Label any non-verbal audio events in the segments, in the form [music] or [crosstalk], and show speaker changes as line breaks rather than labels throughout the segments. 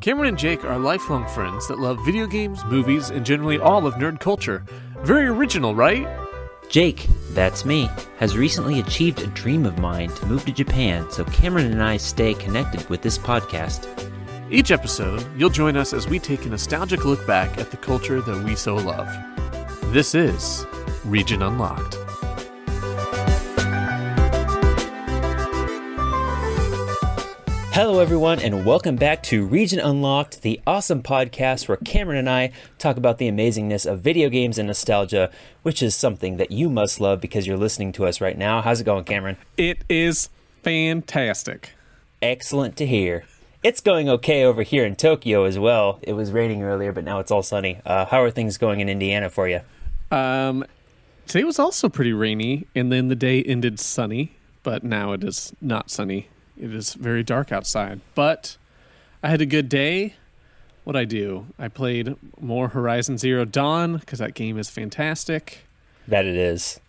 Cameron and Jake are lifelong friends that love video games, movies, and generally all of nerd culture. Very original, right?
Jake, that's me, has recently achieved a dream of mine to move to Japan so Cameron and I stay connected with this podcast.
Each episode, you'll join us as we take a nostalgic look back at the culture that we so love. This is Region Unlocked.
Hello, everyone, and welcome back to Region Unlocked, the awesome podcast where Cameron and I talk about the amazingness of video games and nostalgia, which is something that you must love because you're listening to us right now. How's it going, Cameron?
It is fantastic.
Excellent to hear. It's going okay over here in Tokyo as well. It was raining earlier, but now it's all sunny. Uh, how are things going in Indiana for you?
Um, today was also pretty rainy, and then the day ended sunny, but now it is not sunny. It is very dark outside, but I had a good day. What I do? I played more Horizon Zero Dawn because that game is fantastic,
That it is.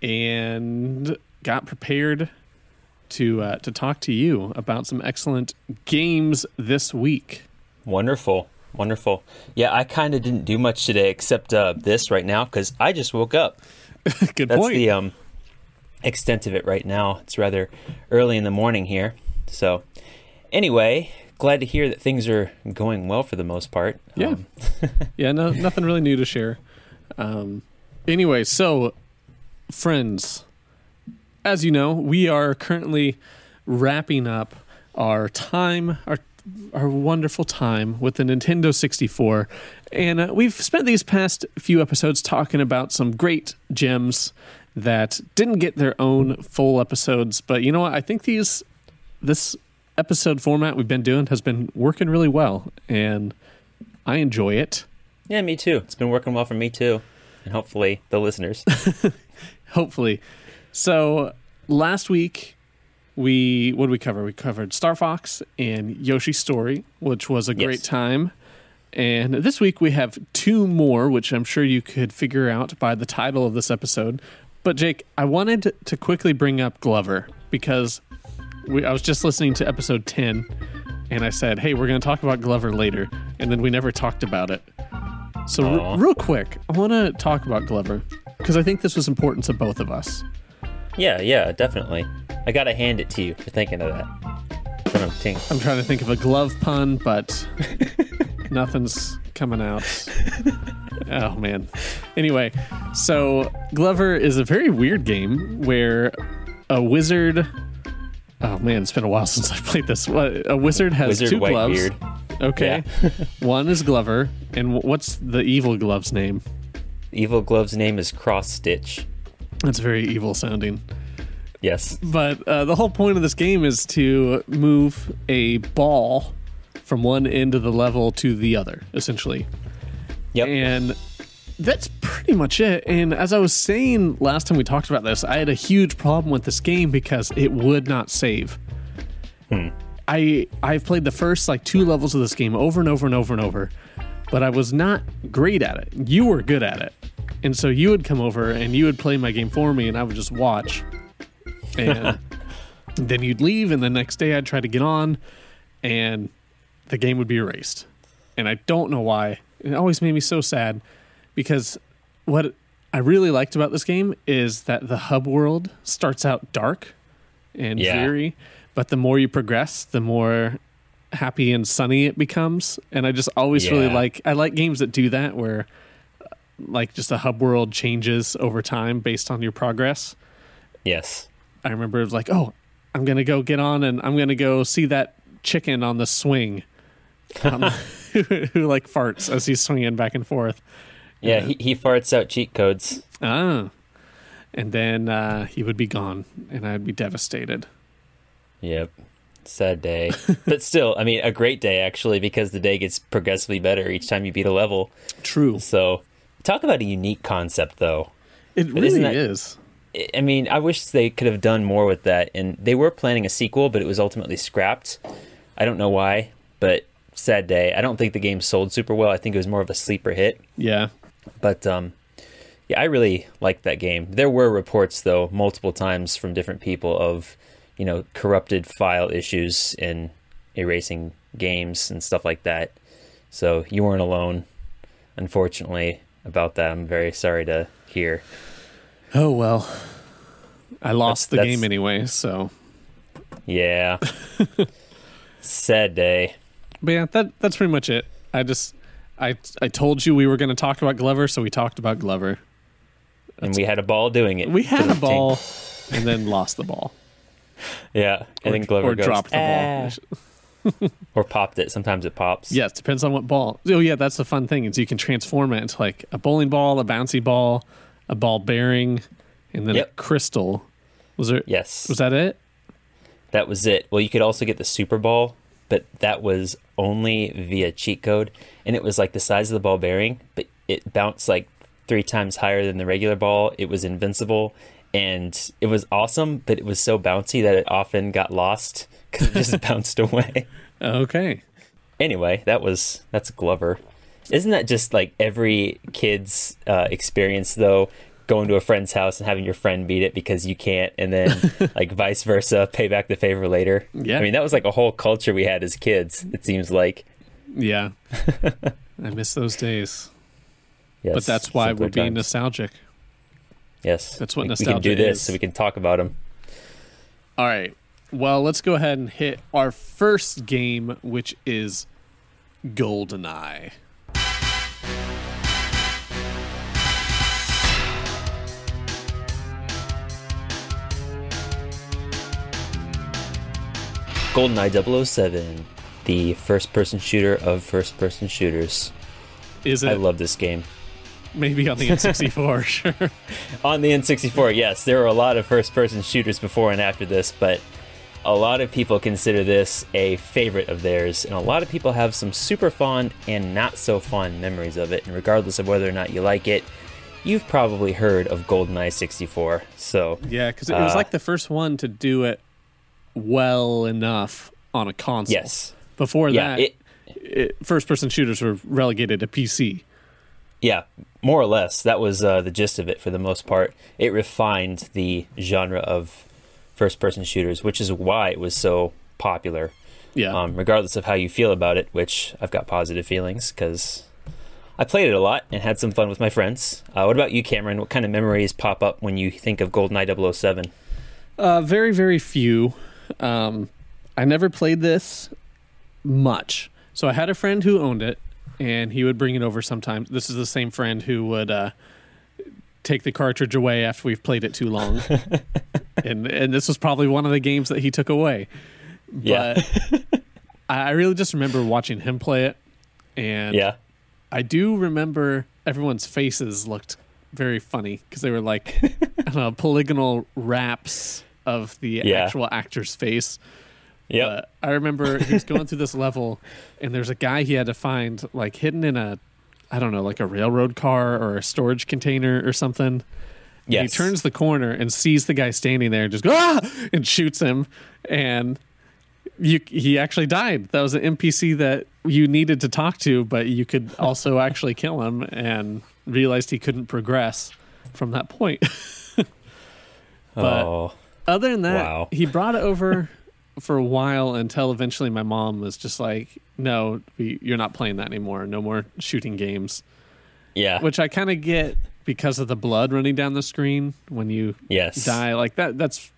and got prepared to uh, to talk to you about some excellent games this week.
Wonderful. Wonderful. Yeah, I kind of didn't do much today except uh, this right now because I just woke up. [laughs]
good
That's
point.
the um, extent of it right now. It's rather early in the morning here. So, anyway, glad to hear that things are going well for the most part.
Yeah.
Um, [laughs]
yeah, no, nothing really new to share. Um, anyway, so friends, as you know, we are currently wrapping up our time, our our wonderful time with the Nintendo 64, and uh, we've spent these past few episodes talking about some great gems that didn't get their own full episodes. But you know what? I think these this episode format we've been doing has been working really well, and I enjoy it.
yeah, me too. It's been working well for me too. And hopefully the listeners. [laughs]
hopefully. So last week we what did we cover? We covered Star Fox and Yoshi's Story, which was a
Yes.
great time. And this week we have two more, which I'm sure you could figure out by the title of this episode. But Jake, I wanted to quickly bring up Glover because we, I was just listening to episode 10 and I said, hey, we're going to talk about Glover later. And then we never talked about it. So, r- real quick, I want to talk about Glover because I think this was important to both of us.
yeah, yeah, definitely. I got to hand it to you for thinking of that. I'm
trying to think of a glove pun, but [laughs] nothing's coming out. [laughs] Oh man. Anyway, so Glover is a very weird game where a wizard. Oh man, it's been a while [laughs] since I played this. A wizard has
Wizard
two gloves.
Whitebeard.
Okay, [laughs] one is Glover, and what's the evil glove's name?
Evil Glove's name is Cross Stitch.
That's very evil sounding.
Yes.
But uh, the whole point of this game is to move a ball from one end of the level to the other, essentially.
Yep.
And that's pretty much it. And as I was saying last time we talked about this, I had a huge problem with this game because it would not save. Hmm. I I've played the first like two levels of this game over and over and over and over, but I was not great at it. You were good at it. And so you would come over and you would play my game for me and I would just watch. And [laughs] then you'd leave and the next day I'd try to get on and the game would be erased. And I don't know why. It always made me so sad because what I really liked about this game is that the hub world starts out dark and
Yeah.
dreary, but the more you progress, the more happy and sunny it becomes. And I just always really like I like games that do that where uh, like just the hub world changes over time based on your progress.
Yes.
I remember it was like, oh, I'm gonna go get on and I'm gonna go see that chicken on the swing, um, who, [laughs] [laughs] who like farts as he's swinging back and forth.
Yeah, he, he farts out cheat codes.
Ah, and then uh, he would be gone, and I'd be devastated.
Yep. Sad day. but still, I mean, a great day actually because the day gets progressively better each time you beat a level.
True,
So, talk about a unique concept though.
it really
isn't that-
is.
I mean, I wish they could have done more with that. And they were planning a sequel, but it was ultimately scrapped. I don't know why, but sad day. I don't think the game sold super well. I think it was more of a sleeper hit.
Yeah,
But um, yeah, I really liked that game. There were reports, though, multiple times from different people of, you know, corrupted file issues in erasing games and stuff like that. So you weren't alone, unfortunately, about that. I'm very sorry to hear.
Oh well, I lost
That's-
the
that's-
game anyway. So,
Yeah. [laughs] Sad day.
But yeah, that that's pretty much it. I just I I told you we were going to talk about Glover, so we talked about Glover.
and we had a ball doing it.
We had a ball [laughs] and then lost the ball.
Yeah. And then Glover
or
goes,
dropped the
"Ah,"
ball. [laughs]
or popped it. Sometimes it pops.
Yes, depends on what ball. Oh yeah, that's the fun thing is you can transform it into like a bowling ball, a bouncy ball, a ball bearing, and then
Yep.
a crystal. Was there?
Yes.
Was that it?
That was it. Well, you could also get the Super Ball, but that was only via cheat code, and it was like the size of the ball bearing, but it bounced like three times higher than the regular ball. It was invincible, and it was awesome, but it was so bouncy that it often got lost because it just [laughs] bounced away.
Okay.
Anyway, that was that's Glover. Isn't that just like every kid's uh, experience though? Going to a friend's house and having your friend beat it because you can't, and then [laughs] like vice versa, pay back the favor later.
Yeah.
I mean that was like a whole culture we had as kids. It seems like.
Yeah. [laughs] I miss those days.
Yes,
but that's why we're being
times.
nostalgic.
Yes,
that's what
we, we can do this
is.
so we can talk about them.
All right. Well, let's go ahead and hit our first game, which is GoldenEye.
GoldenEye 007, the first-person shooter of first-person shooters.
Is it
I love this game.
maybe on the [laughs] N64? sure.
On the N64, yes, there were a lot of first person shooters before and after this, but a lot of people consider this a favorite of theirs, and a lot of people have some super fond and not so fond memories of it. And regardless of whether or not you like it, you've probably heard of GoldenEye 64. So,
Yeah, because it was
Uh,
like the first one to do it well enough on a console.
yes.
Before
Yeah,
that,
it,
it, first-person shooters were relegated to PC.
yeah, more or less. That was uh, the gist of it for the most part. It refined the genre of first person shooters, which is why it was so popular.
Yeah.
um, regardless of how you feel about it, which I've got positive feelings because I played it a lot and had some fun with my friends. Uh, what about you, Cameron? What kind of memories pop up when you think of GoldenEye 007?
Uh, very, very few. Um, I never played this much. So I had a friend who owned it, and he would bring it over sometimes. This is the same friend who would uh, take the cartridge away after we've played it too long. [laughs] and and this was probably one of the games that he took away.
Yeah.
But [laughs] I I really just remember watching him play it, and
Yeah,
I do remember everyone's faces looked very funny because they were like [laughs] I don't know, polygonal wraps of the
Yeah.
actual actor's face. Yeah, I remember he was going through this level, and there's a guy he had to find like hidden in a, I don't know, like a railroad car or a storage container or something.
yes.
He turns the corner and sees the guy standing there and just goes, ah! and shoots him. And you, he actually died. That was an NPC that you needed to talk to, but you could [laughs] also actually kill him and realized he couldn't progress from that point. [laughs] but-
oh,
Other than that,
Wow.
he brought it over [laughs] for a while until eventually my mom was just like, no, we, you're not playing that anymore. No more shooting games,
yeah,
which I kind of get because of the blood running down the screen when you
yes,
die. Like that that's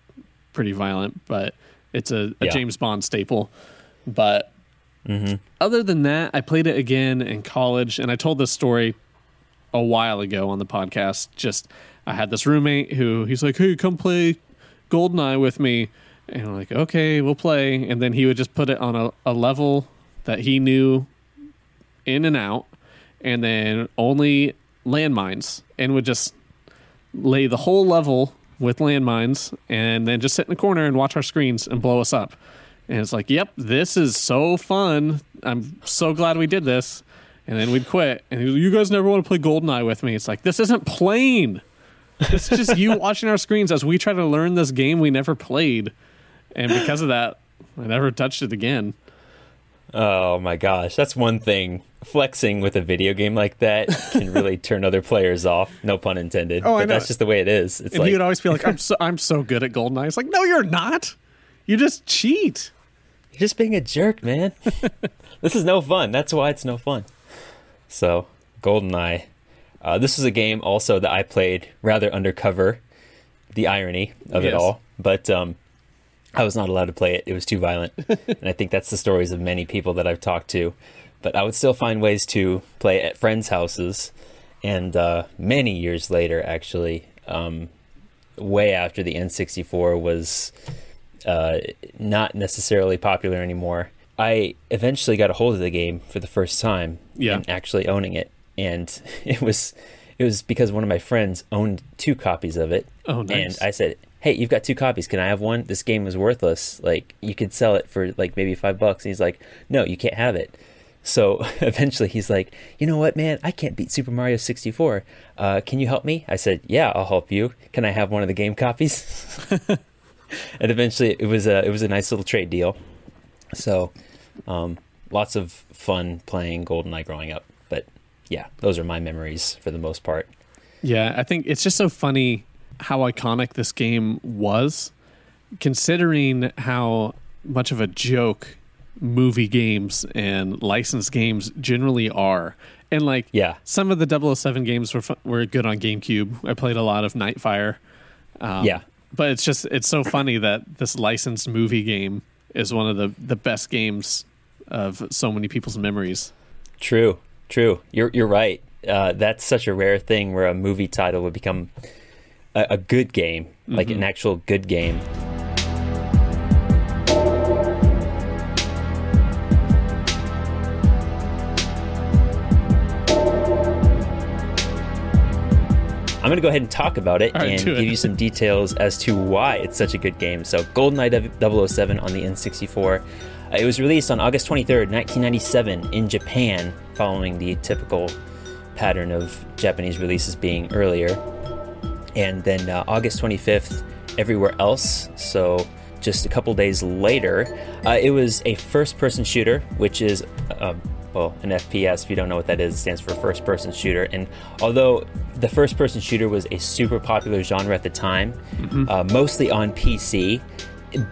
pretty violent but it's a, a
Yeah.
james bond staple. But
hmm
other than that i played it again in college and i told this story a while ago on the podcast. Just i had this roommate who he's like hey come play goldeneye with me and i'm like okay we'll play and then he would just put it on a, a level that he knew in and out and then only landmines and would just lay the whole level with landmines and then just sit in the corner and watch our screens and blow us up. And it's like, yep, this is so fun. I'm so glad we did this. And then we'd quit. And you guys never want to play GoldenEye with me. It's like, this isn't playing. Is just you watching our screens as we try to learn this game we never played. And because of that, I never touched it again.
Oh my gosh, that's one thing. Flexing with a video game like that can really [laughs] turn other players off. No pun intended.
Oh, I
but that's just the way it is. It's
And
like
would always be like, I'm so, I'm so good at GoldenEye. It's like, no, you're not. You just cheat.
You're just being a jerk, man. [laughs] this is no fun. That's why it's no fun. So, GoldenEye. Uh, this is a game also that I played rather undercover. The irony of it all, but um, I was not allowed to play it. It was too violent, [laughs] and I think that's the stories of many people that I've talked to. But I would still find ways to play at friends' houses, and uh, many years later, actually, um, way after the N64 was uh, not necessarily popular anymore, I eventually got a hold of the game for the first time
Yeah.
and actually owning it. And [laughs] it was it was because one of my friends owned two copies of it.
Oh, nice.
And I said, "Hey, you've got two copies. Can I have one? This game was worthless. Like you could sell it for like maybe five bucks." And he's like, "No, you can't have it." So [laughs] eventually he's like, "You know what, man? I can't beat Super Mario 64. Uh, can you help me?" I said, "Yeah, I'll help you. Can I have one of the game copies?" [laughs] and eventually it was a it was a nice little trade deal. So, um, lots of fun playing GoldenEye growing up. Yeah, those are my memories for the most part.
Yeah, I think it's just so funny how iconic this game was, considering how much of a joke movie games and licensed games generally are. And like,
Yeah.
some of the 007 games were were good on GameCube. I played a lot of Nightfire. Um,
Yeah.
but it's just it's so funny that this licensed movie game is one of the the best games of so many people's memories.
True, true. You're you're right. Uh, that's such a rare thing where a movie title would become a, a good game, like an actual good game. I'm going to go ahead and talk about it
right,
and give
it.
you some details as to why it's such a good game. So, GoldenEye 007 on the N64. Uh, it was released on August 23rd, 1997, in Japan, following the typical pattern of Japanese releases being earlier. And then uh, August 25th, everywhere else. So, just a couple days later, uh, it was a first person shooter, which is, uh, well, an FPS. If you don't know what that is, it stands for first person shooter. And although the first person shooter was a super popular genre at the time, uh, mostly on PC,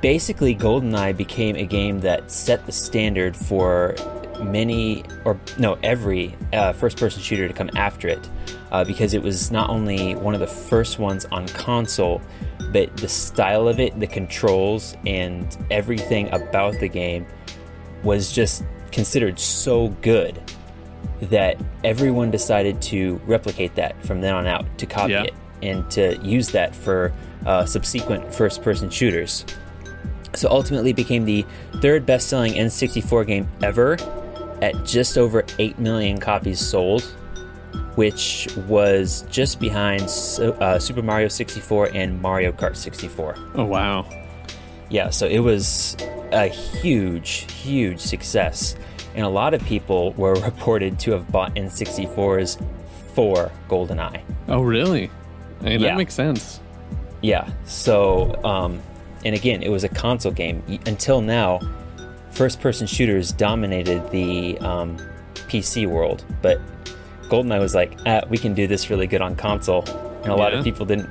basically GoldenEye became a game that set the standard for many, or no, every uh, first person shooter to come after it. Uh, because it was not only one of the first ones on console, but the style of it, the controls, and everything about the game was just considered so good that everyone decided to replicate that from then on out to copy
Yeah.
it and to use that for uh, subsequent first person shooters. So ultimately became the third best selling N64 game ever at just over 8 million copies sold, which was just behind uh, Super Mario 64 and Mario Kart 64.
Oh wow.
Yeah, so it was a huge, huge success. And a lot of people were [laughs] reported to have bought N64s for GoldenEye.
Oh really? I mean,
Yeah.
that makes sense.
Yeah, so, um, and again, it was a console game. Until now, first person shooters dominated the um, PC world, but GoldenEye was like, ah, we can do this really good on console. And a lot of people didn't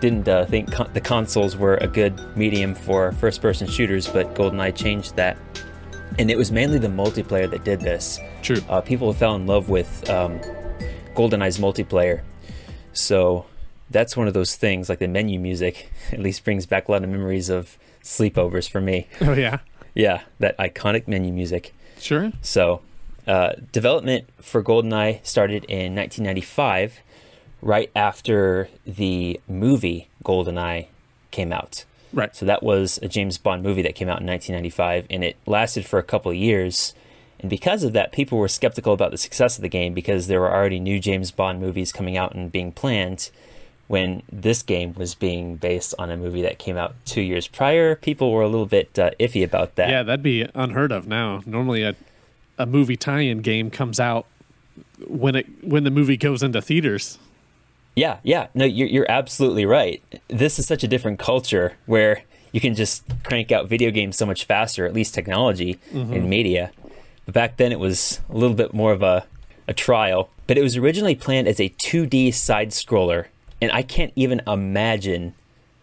didn't uh, think con- the consoles were a good medium for first person shooters, but GoldenEye changed that. And it was mainly the multiplayer that did this.
True.
Uh, people fell in love with um, GoldenEye's multiplayer. So that's one of those things, like the menu music, [laughs] at least brings back a lot of memories of sleepovers for me. [laughs]
Oh yeah.
Yeah, that iconic menu music.
Sure.
So, uh, development for GoldenEye started in 1995, right after the movie GoldenEye came out.
Right.
So that was a James Bond movie that came out in 1995, and it lasted for a couple of years. And because of that, people were skeptical about the success of the game because there were already new James Bond movies coming out and being planned. When this game was being based on a movie that came out two years prior, people were a little bit uh, iffy about that.
Yeah, that'd be unheard of now. Normally, a a movie tie-in game comes out when it when the movie goes into theaters.
Yeah, yeah. No, you're, you're absolutely right. This is such a different culture where you can just crank out video games so much faster, at least technology and media. But back then it was a little bit more of a, a trial. But it was originally planned as a 2D side scroller. And I can't even imagine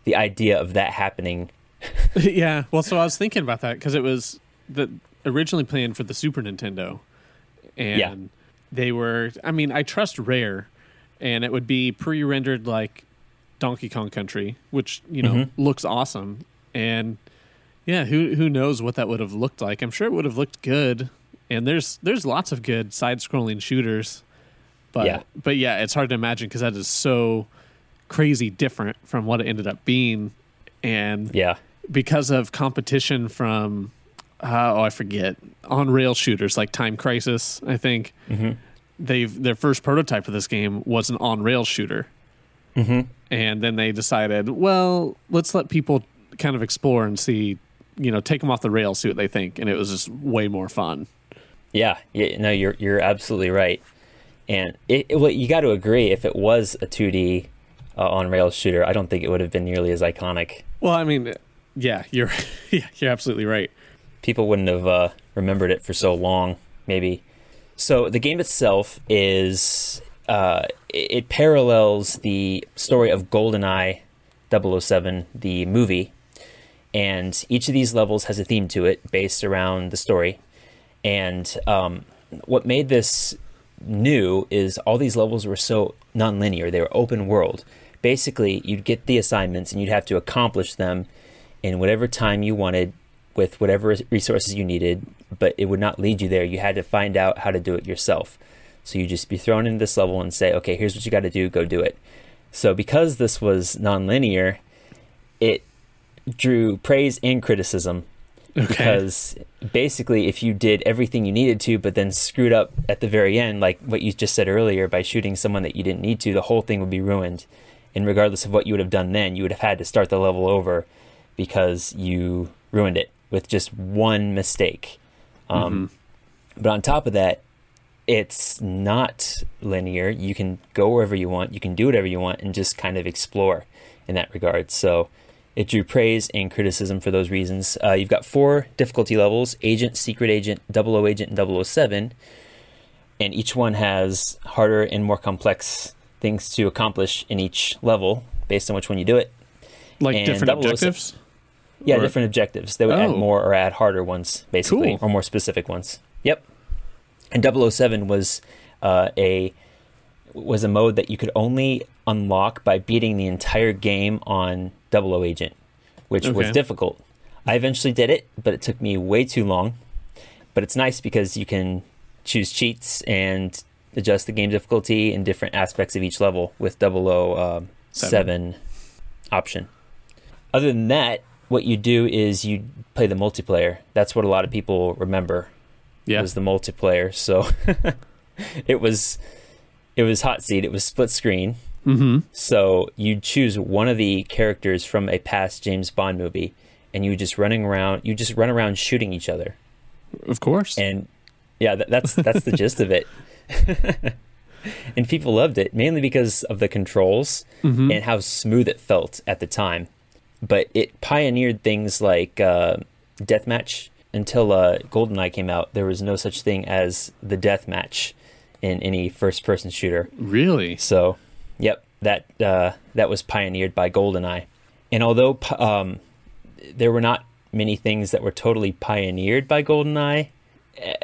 the idea of that happening. [laughs]
yeah. Well, so I was thinking about that because it was that originally planned for the Super Nintendo, and
Yeah.
they were. I mean, I trust Rare, and it would be pre-rendered like Donkey Kong Country, which you know
Mm-hmm.
looks awesome, and yeah, who who knows what that would have looked like? I'm sure it would have looked good. And there's there's lots of good side-scrolling shooters, but
Yeah.
but yeah, it's hard to imagine because that is so crazy different from what it ended up being, and
Yeah.
because of competition from uh, oh I forget on rail shooters like Time Crisis I think they've their first prototype of this game was an on rail shooter. And then they decided well let's let people kind of explore and see you know take them off the rails see what they think. And it was just way more fun.
Yeah, yeah, no, you're you're absolutely right, and it, it- well, you got to agree. If it was a 2D uh, on rails shooter, I don't think it would have been nearly as iconic.
well I mean yeah you're [laughs] yeah you're absolutely right
People wouldn't have uh, remembered it for so long, maybe. So the game itself is uh, it, it parallels the story of GoldenEye 007, the movie, and each of these levels has a theme to it based around the story. And um, what made this new is all these levels were so non-linear; they were open world. Basically, you'd get the assignments and you'd have to accomplish them in whatever time you wanted, with whatever resources you needed. But it would not lead you there. You had to find out how to do it yourself. So you'd just be thrown into this level and say, "Okay, here's what you got to do. Go do it." So because this was non-linear, it drew praise and criticism
okay
because basically if you did everything you needed to but then screwed up at the very end like what you just said earlier by shooting someone that you didn't need to the whole thing would be ruined and regardless of what you would have done then you would have had to start the level over because you ruined it with just one mistake. Um, but on top of that it's not linear. You can go wherever you want. You can do whatever you want and just kind of explore in that regard. So it drew praise and criticism for those reasons. Uh, you've got four difficulty levels Agent, Secret Agent, 00 Agent, and 007. And each one has harder and more complex things to accomplish in each level based on which one you do it.
like
and
different
007
objectives
Yeah,
Or-
different objectives. They would
Oh.
add more or add harder ones, basically,
Cool.
or more specific ones. Yep. And 007 was uh, a was a mode that you could only unlock by beating the entire game on 00 Agent, which was difficult. I eventually did it, but it took me way too long. But it's nice because you can choose cheats and adjust the game difficulty in different aspects of each level with 007
Seven.
option. Other than that, what you do is you play the multiplayer. That's what a lot of people remember
yeah
was the multiplayer. So [laughs] it was it was hot seat. It was split screen.
mm-hmm
So you'd choose one of the characters from a past James Bond movie, and you just running around. You just run around shooting each other,
of course
and yeah, that, that's that's the gist of it. [laughs] [laughs] and people loved it mainly because of the controls
Mhm.
and how smooth it felt at the time. But it pioneered things like uh, deathmatch. Until uh, GoldenEye came out, there was no such thing as the deathmatch in any first-person shooter.
really
So, yep, that uh, that was pioneered by GoldenEye. And although um, there were not many things that were totally pioneered by GoldenEye,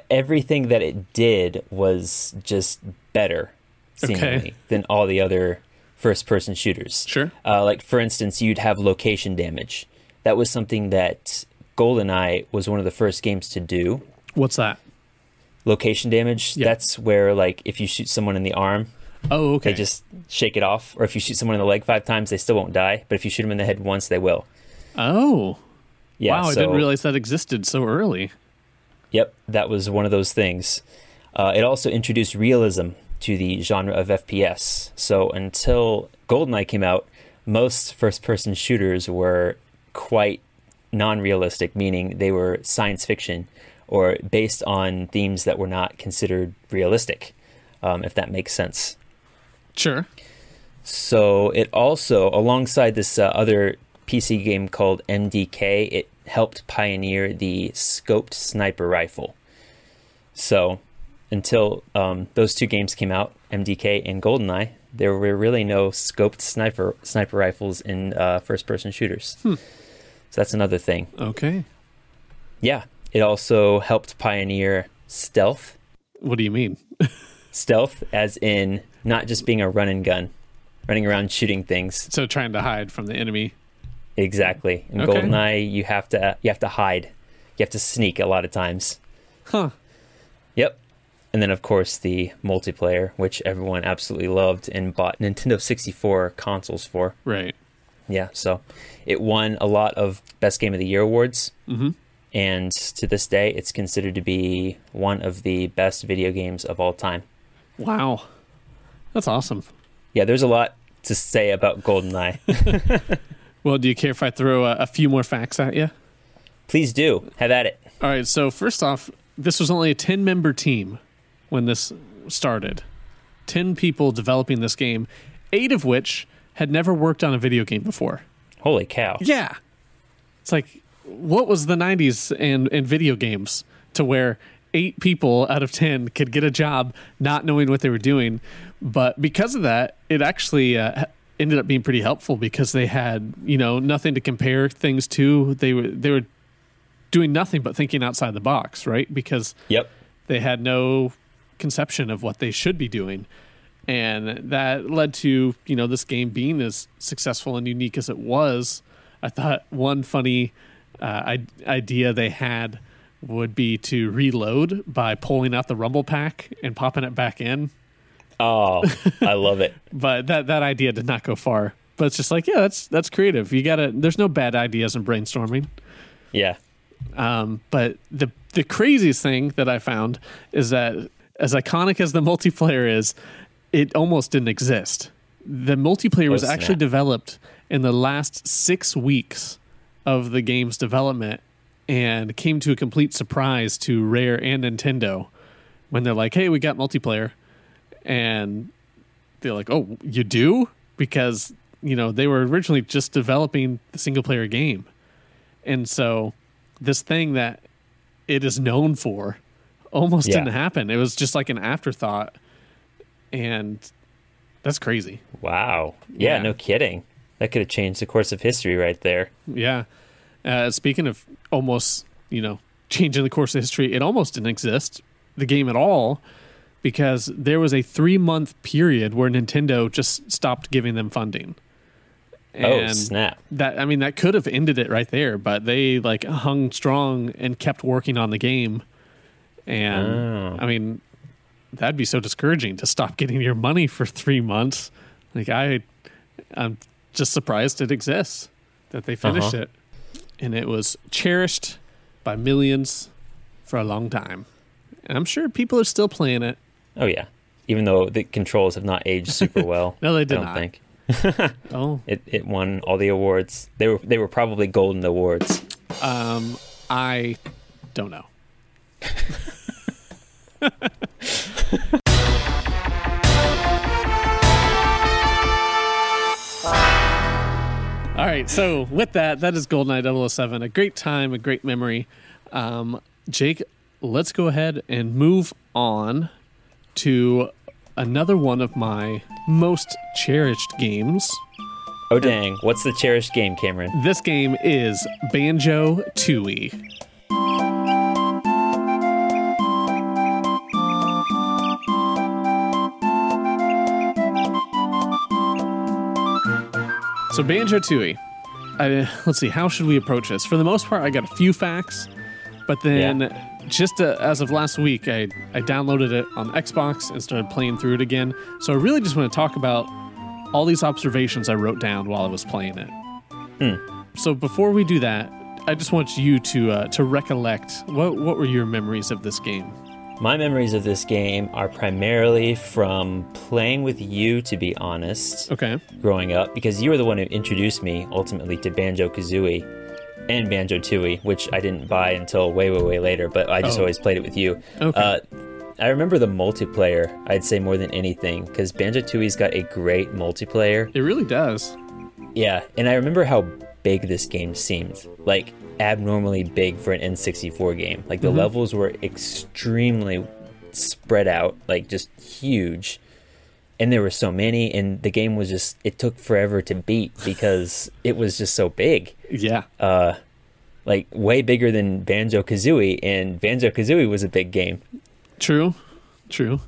everything that it did was just better, seemingly,
Okay.
than all the other first-person shooters.
Sure.
Uh, like for instance, you'd have location damage. That was something that GoldenEye was one of the first games to do.
what's that
Location damage.
Yeah.
That's where like if you shoot someone in the arm,
oh okay
they just shake it off. Or if you shoot someone in the leg five times, they still won't die. But if you shoot them in the head once, they will.
oh
Yeah.
wow i didn't realize that existed so early
Yep, that was one of those things. Uh, it also introduced realism to the genre of FPS. So until GoldenEye came out, most first-person shooters were quite non-realistic, meaning they were science fiction or based on themes that were not considered realistic, um, if that makes sense.
sure
So it also, alongside this uh, other PC game called MDK, it helped pioneer the scoped sniper rifle. So until um, those two games came out, MDK and GoldenEye, there were really no scoped sniper sniper rifles in uh, first-person shooters. So that's another thing.
okay
Yeah. It also helped pioneer stealth.
What do you mean? [laughs]
Stealth, as in not just being a run and gun, running around shooting things.
So trying to hide from the enemy.
Exactly. In
Okay.
GoldenEye, you have to you have to hide. You have to sneak a lot of times.
Huh.
Yep. And then of course the multiplayer, which everyone absolutely loved and bought Nintendo 64 consoles for.
Right.
Yeah, so it won a lot of best game of the year awards.
Mhm.
And to this day, it's considered to be one of the best video games of all time.
Wow. That's awesome.
Yeah, there's a lot to say about GoldenEye. [laughs]
Well, do you care if I throw a, a few more facts at you?
Please do have at it.
All right. So first off, this was only a ten-member team when this started. Ten people developing this game, eight of which had never worked on a video game before.
Holy cow!
Yeah. It's like, what was the 90s and, and video games to where eight people out of 10 could get a job not knowing what they were doing? But because of that, it actually uh, ended up being pretty helpful because they had, you know, nothing to compare things to. They were, they were doing nothing but thinking outside the box, right? Because
Yep.
they had no conception of what they should be doing and that led to you know this game being as successful and unique as it was i thought one funny uh, I- idea they had would be to reload by pulling out the rumble pack and popping it back in
Oh, I love it. [laughs]
but that that idea did not go far but it's just like yeah that's that's creative you gotta there's no bad ideas in brainstorming
Yeah.
Um, but the the craziest thing that I found is that as iconic as the multiplayer is, it almost didn't exist. The multiplayer was actually developed in the last six weeks of the game's development and came to a complete surprise to Rare and Nintendo when they're like, "Hey, we got multiplayer," and they're like, "Oh, you do?" Because you know they were originally just developing the single player game, and so this thing that it is known for almost
Yeah.
didn't happen. It was just like an afterthought, and that's crazy.
Wow. Yeah,
Yeah.
no kidding. That could have changed the course of history right there.
Yeah. Uh, speaking of almost, you know, changing the course of history, it almost didn't exist the game at all because there was a three month period where Nintendo just stopped giving them funding.
oh, snap.
that I mean that could have ended it right there, but they like hung strong and kept working on the game. And
Oh.
I mean, that'd be so discouraging to stop getting your money for three months. Like I, I'm just surprised it exists that they finished
Uh-huh.
it, and it was cherished by millions for a long time. And I'm sure people are still playing it.
Oh, yeah. Even though the controls have not aged super [laughs] well.
No, they did I
don't
not.
think. [laughs]
Oh,
It, it won all the awards. They were they were probably golden awards.
um, I don't know. [laughs] All right, so with that, that is GoldenEye 007. A great time, a great memory. Um, Jake, let's go ahead and move on to another one of my most cherished games.
Oh dang! What's the cherished game, Cameron?
This game is Banjo Tooie. So Banjo Tooie. I, let's see. How should we approach this? For the most part, I got a few facts, but then just uh, as of last week, I I downloaded it on Xbox and started playing through it again. So I really just want to talk about all these observations I wrote down while I was playing it. So before we do that, I just want you to uh, to recollect what what were your memories of this game?
My memories of this game are primarily from playing with you, to be honest,
Okay.
growing up, because you were the one who introduced me ultimately to Banjo Kazooie and Banjo Tooie, which I didn't buy until way, way, way later, but I just
Oh.
always played it with you.
Okay.
Uh, I remember the multiplayer, I'd say more than anything, because Banjo Tooie's got a great multiplayer.
It really does.
Yeah, and I remember how big this game seemed. Like abnormally big for an N64 game. Like the levels were extremely spread out, like just huge. And there were so many and the game was just it took forever to beat because it was just so big.
Yeah.
like way bigger than Banjo Kazooie, and Banjo Kazooie was a big game.
True, true.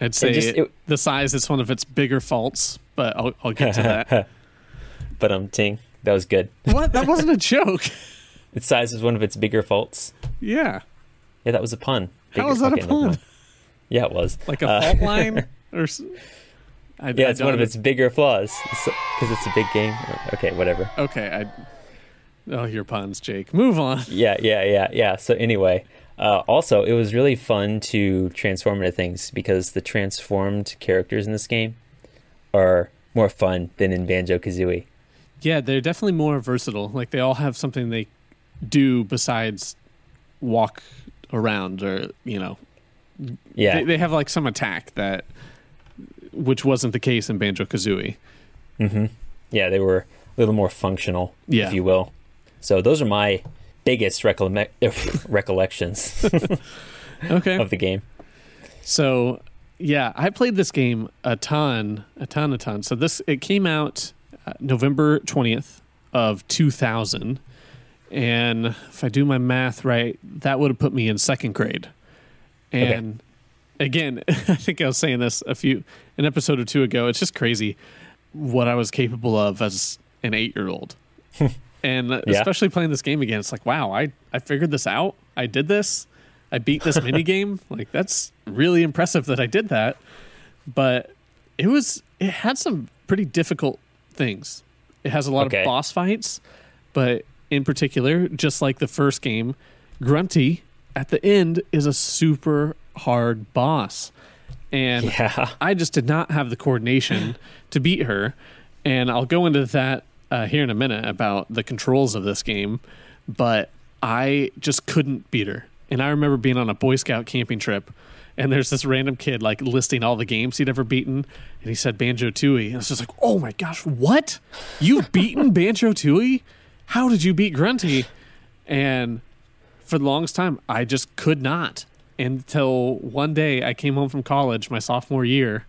I'd say
just-
it-
it-
the size is one of its bigger faults, but I'll, I'll get to that. [laughs]
But um, ting, that was good.
what? That wasn't a joke. [laughs]
Its size is one of its bigger faults.
Yeah.
Yeah, that was a pun.
How was that a pun?
Yeah, it was.
Like a
Uh,
fault line? [laughs] Or I,
Yeah,
I
it's one of its bigger flaws because it's a big game. Okay, whatever.
Okay, I. Oh, your puns, Jake. Move on. [laughs]
Yeah, yeah, yeah, yeah. So anyway, uh, also it was really fun to transform into things because the transformed characters in this game are more fun than in Banjo Kazooie.
Yeah, they're definitely more versatile. Like they all have something they do besides walk around, or you know,
Yeah,
they, they have like some attack that, which wasn't the case in Banjo Kazooie.
hmm yeah, they were a little more functional,
Yeah.
if you will. So those are my biggest recollec- [laughs] recollections [laughs]
Okay,
of the game.
so yeah, I played this game a ton, a ton, a ton. So this it came out uh, November twentieth of two thousand, and if I do my math right, that would have put me in second grade. And again, [laughs] I think I was saying this a few an episode or two ago. It's just crazy what I was capable of as an eight year old. [laughs] and
Yeah.
especially playing this game again, it's like, wow, I, I figured this out. I did this. I beat this [laughs] mini game. Like that's really impressive that I did that. But it was it had some pretty difficult things. It has a lot
Okay.
of boss fights, but in particular, just like the first game, Grunty at the end is a super hard boss. And
Yeah,
I just did not have the coordination [laughs] to beat her. And I'll go into that uh, here in a minute about the controls of this game. But I just couldn't beat her. And I remember being on a Boy Scout camping trip, and there's this random kid like listing all the games he'd ever beaten, and he said Banjo Tooie, and it's just like, oh my gosh, what? You've [laughs] beaten Banjo Tooie? How did you beat Grunty? And for the longest time, I just could not until one day I came home from college, my sophomore year,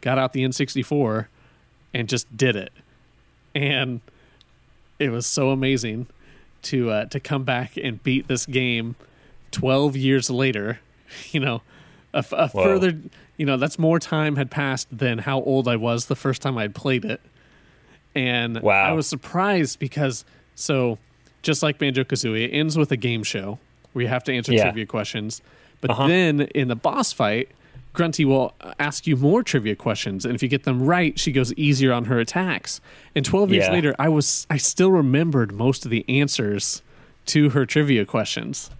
got out the N64, and just did it. And it was so amazing to uh, to come back and beat this game 12 years later. [laughs] You know, a, f- a
Whoa.
further, you know, that's more time had passed than how old I was the first time I'd played it. And
Wow.
I was surprised because, so just like Banjo Kazooie, it ends with a game show where you have to answer
Yeah.
trivia questions. But
Uh-huh.
then in the boss fight, Grunty will ask you more trivia questions, and if you get them right, she goes easier on her attacks. And twelve years
Yeah.
later, I was I still remembered most of the answers to her trivia questions,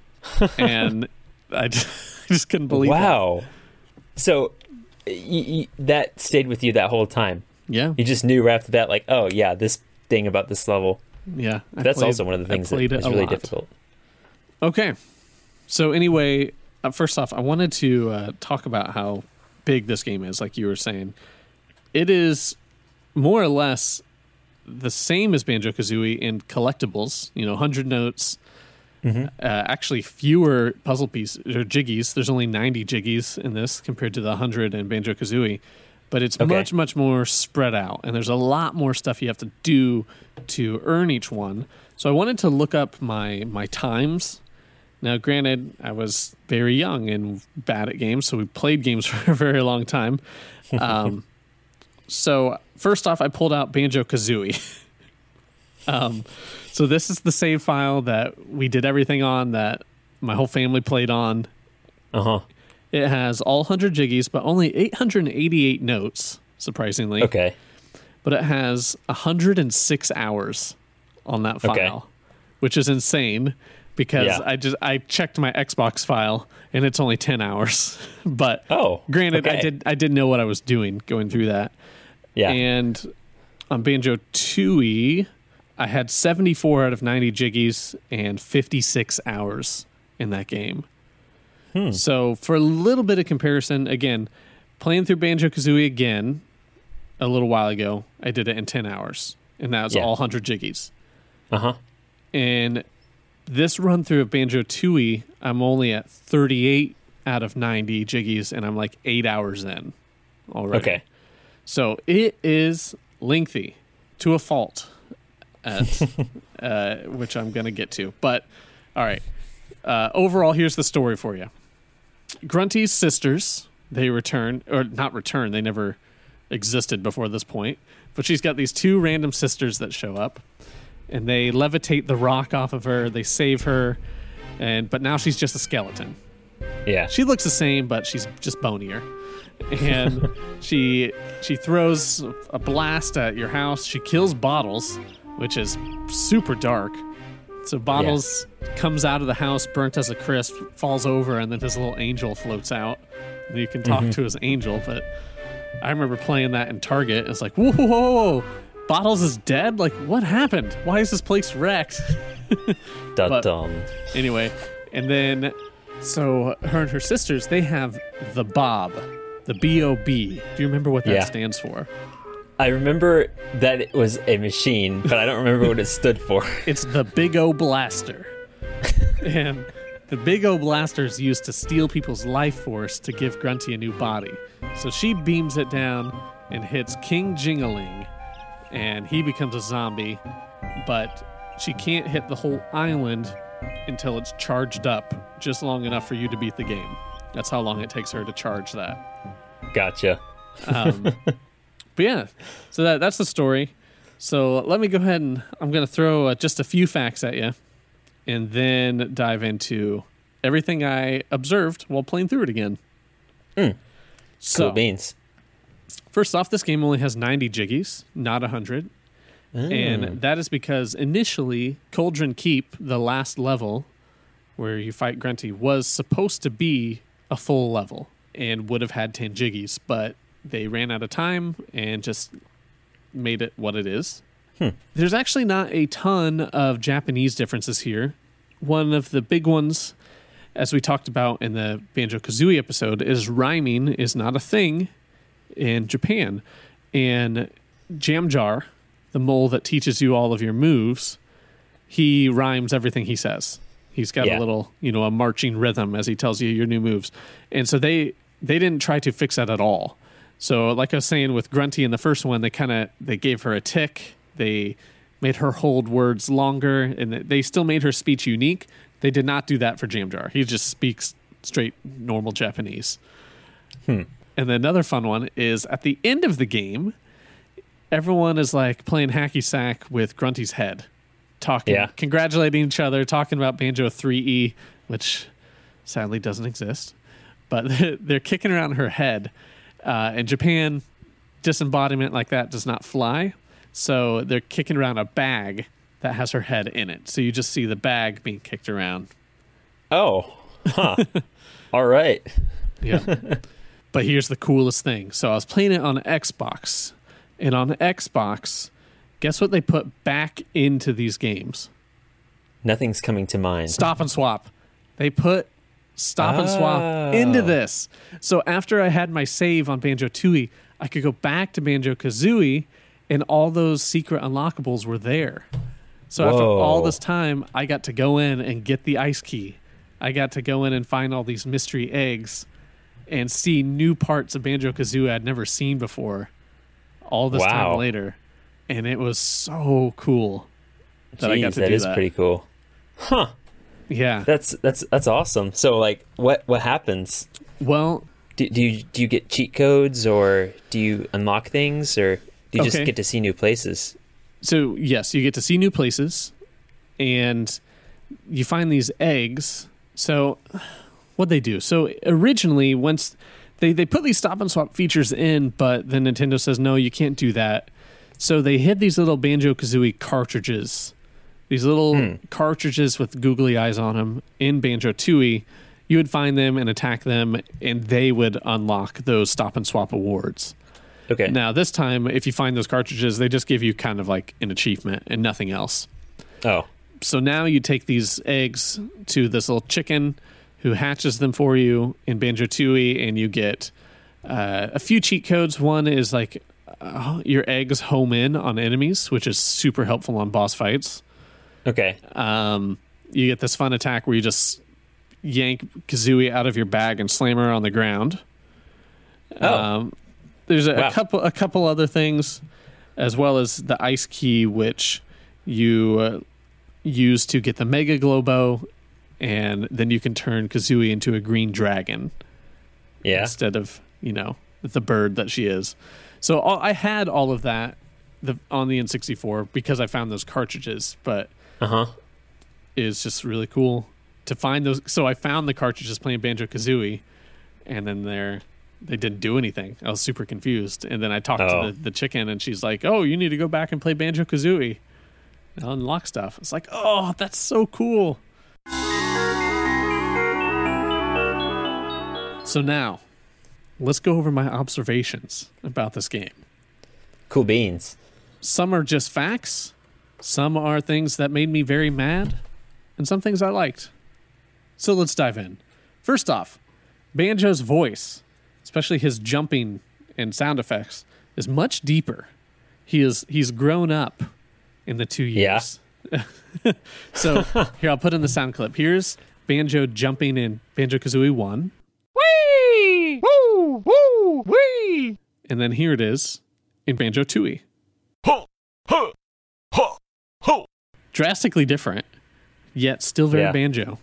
[laughs] and I just, [laughs] I just couldn't believe. that.
wow. So y- y- that stayed with you that whole time.
Yeah,
You just knew right off the bat, like, oh yeah, this thing about this level.
yeah. I
That's
played-
also one of the things that is really
lot.
difficult.
Okay. So anyway, uh, first off, I wanted to uh, talk about how big this game is. Like you were saying, it is more or less the same as Banjo Kazooie in collectibles. You know, hundred notes.
Mm-hmm.
Uh, actually, fewer puzzle pieces or jiggies. There's only 90 jiggies in this compared to the 100 in Banjo Kazooie, but it's
Okay.
much much more spread out, and there's a lot more stuff you have to do to earn each one. So I wanted to look up my my times now, granted, I was very young and bad at games, so we played games [laughs] for a very long time. Um, [laughs] so, first off, I pulled out Banjo Kazooie. [laughs] um, so, this is the save file that we did everything on, that my whole family played on.
Uh huh.
It has all 100 jiggies, but only 888 notes, surprisingly.
Okay.
But it has 106 hours on that
Okay.
file, which is insane because
Yeah.
I just I checked my Xbox file and it's only 10 hours. [laughs] but
Oh,
granted, I did I didn't know what I was doing going through that.
Yeah.
And on Banjo Tooie, I had 74 out of 90 jiggies and 56 hours in that game.
Hmm.
So for a little bit of comparison, again, playing through Banjo Kazooie again a little while ago, I did it in 10 hours, and that was
Yeah.
all 100 jiggies.
Uh huh.
And this run through of Banjo Tooie, I'm only at 38 out of 90 jiggies, and I'm like eight hours in already.
Okay.
So it is lengthy to a fault. at, [laughs] uh, which I'm going to get to. But all right, uh, overall, here's the story for you. Grunty's sisters they return, or not return. They never existed before this point. But she's got these two random sisters that show up, and they levitate the rock off of her. They save her, and but now she's just a skeleton.
Yeah.
She looks the same, but she's just bonier. And [laughs] she she throws a blast at your house. She kills Bottles, which is super dark. So Bottles comes out of the house burnt as a crisp, falls over, and then his little angel floats out. And you can talk mm-hmm. to his angel, but I remember playing that in Target. It's like, whoa, whoa, whoa, whoa. Bottles is dead? Like, what happened? Why is this place wrecked? [laughs] But-
dum.
anyway, and then so her and her sisters they have the Bob, the B O B. Do you remember what that
Yeah.
stands for?
I remember that it was a machine, but I don't remember what it stood for. [laughs]
It's the Big O Blaster, [laughs] and the Big O Blaster is used to steal people's life force to give Grunty a new body. So she beams it down and hits King Jingaling, and he becomes a zombie. But she can't hit the whole island until it's charged up just long enough for you to beat the game. That's how long it takes her to charge that.
Gotcha.
Um, [laughs] but yeah, so that, that's the story. So let me go ahead and I'm going to throw uh, just a few facts at you and then dive into everything I observed while playing through it again.
Cool
So,
beans.
First off, this game only has 90 jiggies, not 100. And ah. that is because initially, Cauldron Keep, the last level where you fight Grunty, was supposed to be a full level and would have had 10 jiggies, but they ran out of time and just made it what it is. Hmm. There's actually not a ton of Japanese differences here. One of the big ones, as we talked about in the Banjo Kazooie episode, is rhyming is not a thing in Japan. And Jamjar, the mole that teaches you all of your moves, he rhymes everything he says. He's got
Yeah.
a little, you know, a marching rhythm as he tells you your new moves. And so they they didn't try to fix that at all. So like I was saying with Grunty in the first one, they kind of they gave her a tick. They made her hold words longer and they still made her speech unique. They did not do that for Jamjar. He just speaks straight normal Japanese. Hmm. And then another fun one is at the end of the game, everyone is like playing hacky sack with Grunty's head, talking,
Yeah.
congratulating each other, talking about Banjo-Threeie, which sadly doesn't exist. But [laughs] they're kicking around her head. Uh, in Japan, disembodiment like that does not fly. So they're kicking around a bag that has her head in it. So you just see the bag being kicked around.
Oh, huh. [laughs] All right.
Yeah. [laughs] but here's the coolest thing. So I was playing it on Xbox, and on Xbox, guess what they put back into these games?
Nothing's coming to mind.
Stop and swap. They put stop and
Oh.
swap ah. into this. So after I had my save on Banjo Tooie, I could go back to Banjo Kazooie, and all those secret unlockables were there. So after all this time, I got to go in and get the ice key. I got to go in and find all these mystery eggs and see new parts of Banjo Kazooie I'd never seen before. All this
Wow.
time later, and it was so cool that I got
Jeez,
to
that
do
is
that.
pretty cool. Huh.
yeah.
That's that's that's awesome. So like what what happens?
Well,
Do, do you do you get cheat codes or do you unlock things or do you just get to see new places?
so yes, you get to see new places, and you find these eggs. So, what they do? So originally, once they they put these stop and swap features in, but then Nintendo says no, you can't do that. So they hid these little Banjo Kazooie cartridges, these little hmm. cartridges with googly eyes on them in Banjo Tooie. You would find them and attack them, and they would unlock those stop and swap awards.
Okay.
Now, this time, if you find those cartridges, they just give you kind of like an achievement and nothing else.
Oh.
So now you take these eggs to this little chicken who hatches them for you in Banjo Tooie, and you get uh, a few cheat codes. One is like uh, your eggs home in on enemies, which is super helpful on boss fights.
Okay.
Um, you get this fun attack where you just yank Kazooie out of your bag and slam her on the ground.
Oh.
Um, there's a,
Wow.
a couple a couple other things, as well as the ice key, which you uh, use to get the Mega Glowbo, and then you can turn Kazooie into a green dragon
Yeah.
instead of you know the bird that she is. So all, I had all of that the, on the N64 because I found those cartridges, but
Uh huh.
it's just really cool to find those. So I found the cartridges playing Banjo Kazooie, and then they're they didn't do anything. I was super confused, and then I talked
Oh.
to the, the chicken, and she's like, "Oh, you need to go back and play Banjo Kazooie." Unlock stuff. It's like, oh, that's so cool. So now, let's go over my observations about this game.
Cool beans.
Some are just facts, some are things that made me very mad, and some things I liked. So let's dive in. First off, Banjo's voice, especially his jumping and sound effects, is much deeper. He is he's grown up in the two years. Yeah. [laughs] so [laughs] here I'll put in the sound clip. Here's Banjo jumping in Banjo Kazooie one. And then here it is in Banjo Tooie. Drastically different, yet still very
Yeah.
banjo.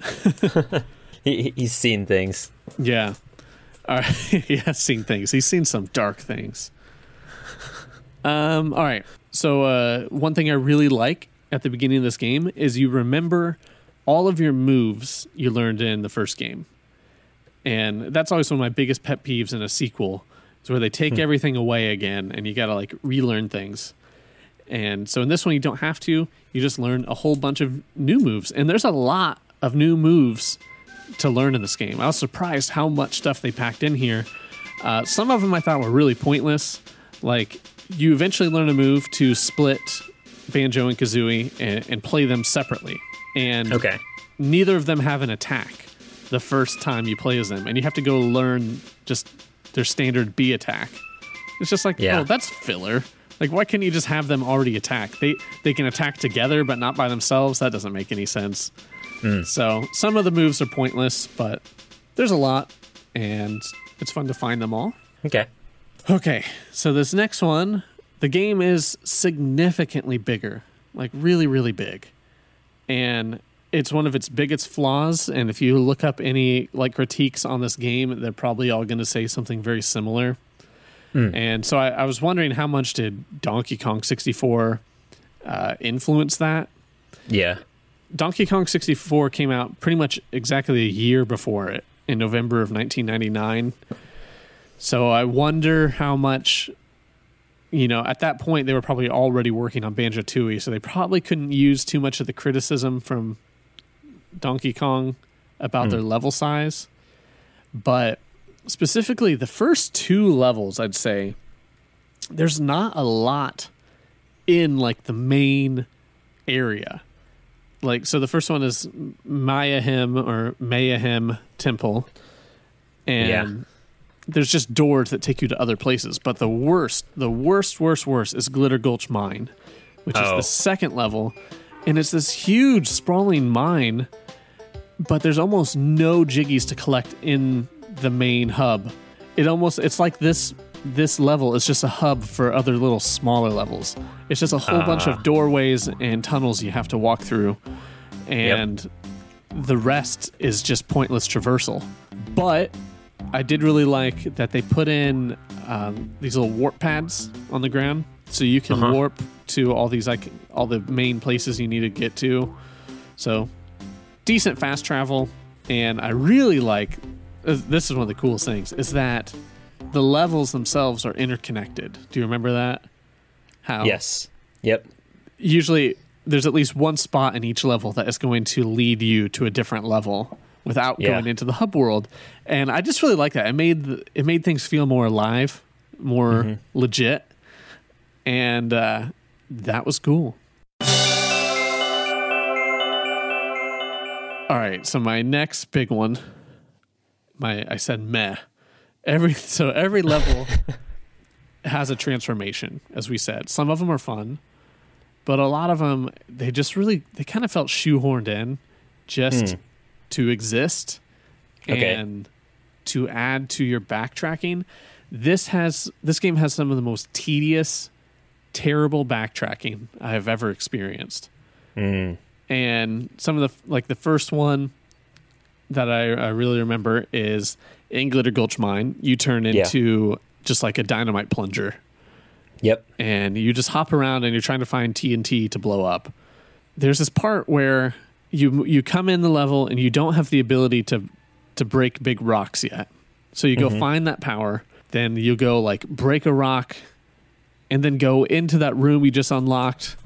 [laughs]
He, he- he's seen things.
Yeah. All right. [laughs] he has seen things. He's seen some dark things. Um, all right. So uh, one thing I really like at the beginning of this game is you remember all of your moves you learned in the first game. And that's always one of my biggest pet peeves in a sequel is where they take everything away again and you got to like relearn things. And so in this one you don't have to. You just learn a whole bunch of new moves and there's a lot of new moves to learn in this game. I was surprised how much stuff they packed in here. Uh, some of them I thought were really pointless. Like you eventually learn a move to split Banjo and Kazooie and, and play them separately, and
Okay.
neither of them have an attack the first time you play as them, and you have to go learn just their standard B attack. It's just like,
Yeah.
oh, that's filler. Like, why can't you just have them already attack? They they can attack together, but not by themselves. That doesn't make any sense. Hmm. So some of the moves are pointless, but there's a lot, and it's fun to find them all.
Okay.
Okay, so this next one, the game is significantly bigger, like really, really big, and it's one of its biggest flaws. And if you look up any like critiques on this game, they're probably all going to say something very similar. And so I, I was wondering how much did Donkey Kong 64 uh, influence that?
Yeah.
Donkey Kong 64 came out pretty much exactly a year before it in November of 1999. So I wonder how much, you know, at that point they were probably already working on Banjo Tooie, so they probably couldn't use too much of the criticism from Donkey Kong about hmm. their level size. But specifically, the first two levels, I'd say, there's not a lot in like the main area like so the first one is Mayahem or Mayahem Temple. And
Yeah.
there's just doors that take you to other places. But the worst, the worst, worst, worst is Glitter Gulch Mine, which is
Oh.
the second level. And it's this huge sprawling mine, but there's almost no jiggies to collect in the main hub. It almost it's like this this level is just a hub for other little smaller levels. It's just a whole bunch of doorways and tunnels you have to walk through. And the rest is just pointless traversal. But I did really like that they put in um, these little warp pads on the ground, so you can
Uh-huh.
warp to all these like all the main places you need to get to. So decent fast travel, and I really like. This is one of the coolest things is that the levels themselves are interconnected. Do you remember that? How
Yes. Yep.
usually there's at least one spot in each level that is going to lead you to a different level without
Yeah.
going into the hub world and i just really like that it made the, it made things feel more alive more legit and uh, that was cool. All right so my next big one my i said meh. Every [laughs] so every level [laughs] has a transformation as we said. Some of them are fun but a lot of them they just really they kind of felt shoehorned in just hmm. to exist
Okay.
and to add to your backtracking. This has this game has some of the most tedious terrible backtracking I have ever experienced. Mm. And some of the like the first one that I, I really remember is in Glitter Gulch Mine. You turn
Yeah.
into just like a dynamite plunger,
Yep.
and you just hop around and you're trying to find TNT to blow up. There's this part where you you come in the level and you don't have the ability to to break big rocks yet. So you go mm-hmm. find that power, then you go like break a rock, and then go into that room you just unlocked,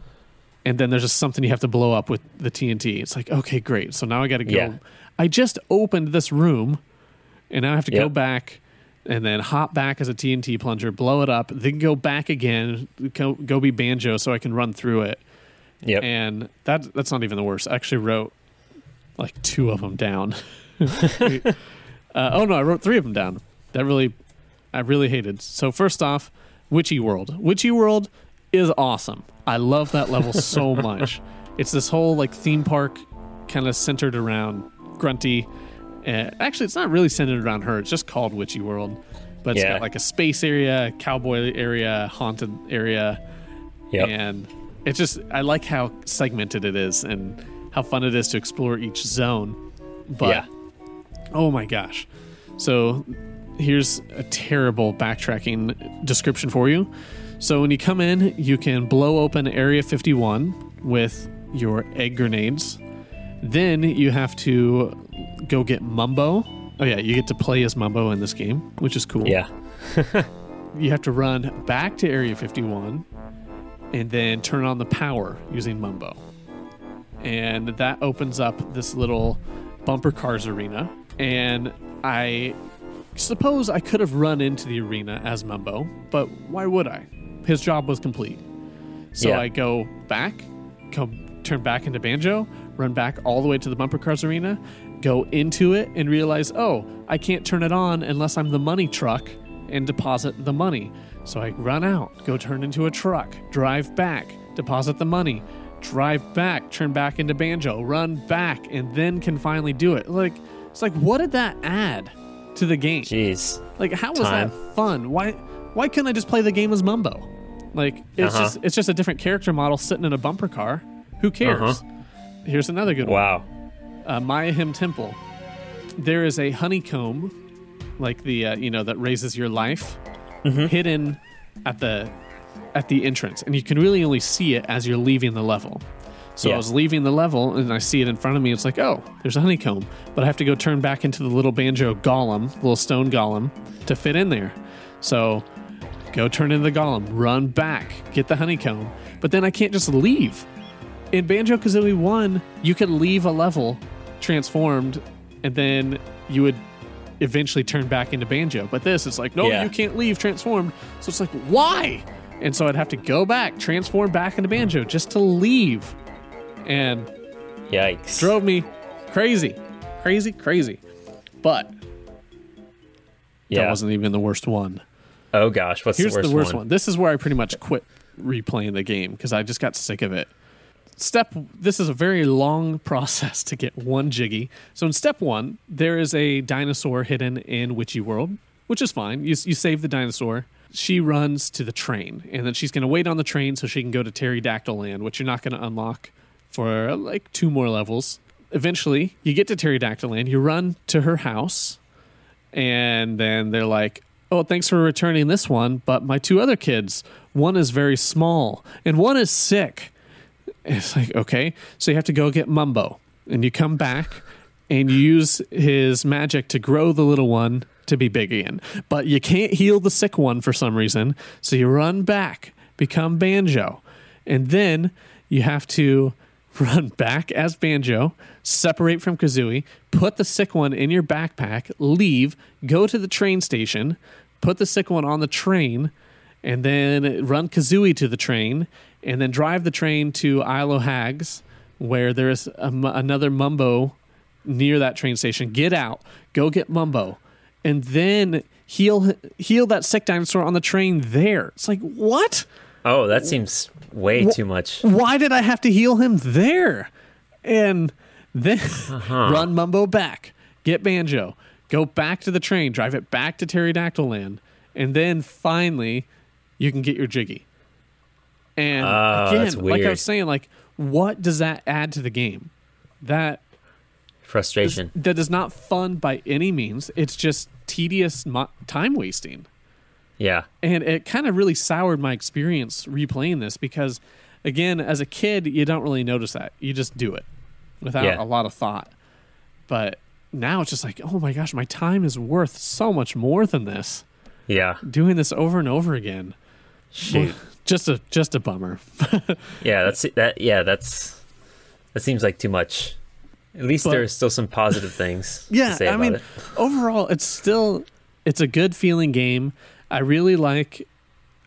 and then there's just something you have to blow up with the TNT. It's like okay, great. So now I got to go.
Yeah.
I just opened this room, and now I have to go back and then hop back as a TNT plunger, blow it up, then go back again, go, go be banjo so I can run through it.
Yep.
And that that's not even the worst. I actually wrote like two of them down. [laughs] [laughs] uh, oh no, I wrote three of them down. That really, I really hated. So first off, Witchy World. Witchy World is awesome. I love that level so [laughs] much. It's this whole like theme park, kind of centered around Grunty. Uh, actually, it's not really centered around her. It's just called Witchy World, but it's
Yeah.
got like a space area, cowboy area, haunted area,
Yep.
and it's just I like how segmented it is and how fun it is to explore each zone. But
yeah.
oh my gosh. So here's a terrible backtracking description for you. So when you come in, you can blow open Area 51 with your egg grenades. Then you have to go get Mumbo. Oh yeah, you get to play as Mumbo in this game, which is cool
Yeah. [laughs]
you have to run back to Area 51 and then turn on the power using Mumbo. And that opens up this little bumper cars arena. And I suppose I could have run into the arena as Mumbo, but why would I? His job was complete. So
Yeah.
I go back, come turn back into Banjo, run back all the way to the bumper cars arena, go into it and realize, oh, I can't turn it on unless I'm the money truck and deposit the money. So I run out, go turn into a truck, drive back, deposit the money, drive back, turn back into Banjo, run back, and then can finally do it. Like it's like what did that add to the game?
Jeez.
Like how was
Time.
that fun? Why why couldn't I just play the game as Mumbo? Like it's
Uh-huh.
just it's just a different character model sitting in a bumper car. Who cares?
Uh-huh.
Here's another good one.
Wow.
Uh, Mayahem Temple. There is a honeycomb, like the uh, you know that raises your life,
Mm-hmm.
hidden at the at the entrance, and you can really only see it as you're leaving the level. So
Yeah.
I was leaving the level, and I see it in front of me. It's like, oh, there's a honeycomb, but I have to go turn back into the little banjo golem, little stone golem, to fit in there. So go turn into the golem, run back, get the honeycomb, but then I can't just leave. In Banjo Kazooie 1, you could leave a level transformed, and then you would eventually turn back into Banjo. But this, it's like, no,
Yeah.
you can't leave transformed. So it's like, why? And so I'd have to go back, transform back into Banjo just to leave. And
Yikes.
drove me crazy, crazy, crazy. But that wasn't even the worst one.
oh gosh, what's the one?
Here's
the worst,
one? This is where I pretty much quit replaying the game because I just got sick of it. Step this is a very long [laughs] process to get one Jiggy. So in step one, there is a dinosaur hidden in Witchy World, which is fine. You, you save the dinosaur. She runs to the train, and then she's going to wait on the train so she can go to Terrydactyland, which you're not going to unlock for like two more levels. Eventually, you get to Terrydactyland. You run to her house, and then they're like, "Oh, thanks for returning this one, but my two other kids, one is very small and one is sick." [laughs] It's like, "Okay, so you have to go get Mumbo." And you come back and you use his magic to grow the little one to be big again. But you can't heal the sick one for some reason, so you run back, become Banjo. And then you have to [laughs] run back as Banjo, separate from Kazooie, put the sick one in your backpack, leave, go to the train station, put the sick one on the train, and then run Kazooie to the train, and then drive the train to Isle o' Hags, where there's a another Mumbo near that train station. Get out, go get Mumbo, and then heal heal that sick dinosaur on the train there. It's like what?
Oh, that seems way too much.
why did I have to heal him there? And then
Uh-huh. [laughs]
run Mumbo back, get Banjo, go back to the train, drive it back to Terrydactyland, and then finally you can get your Jiggy. And
Oh,
again, like I was saying, like what does that add to the game? That
Frustration.
that is not fun by any means. It's just tedious mo- time wasting.
Yeah.
And it kind of really soured my experience replaying this because, again, as a kid, you don't really notice that. You just do it without
Yeah.
a lot of thought. But now it's just like, oh my gosh, my time is worth so much more than this.
Yeah.
Doing this over and over again,
Shoot.
just a just a bummer. [laughs]
Yeah, that's that. Yeah, that's that seems like too much. At least
But-
there's still some positive things. [laughs]
Yeah,
to say
I
about
mean,
it.
overall, it's still it's a good feeling game. I really like,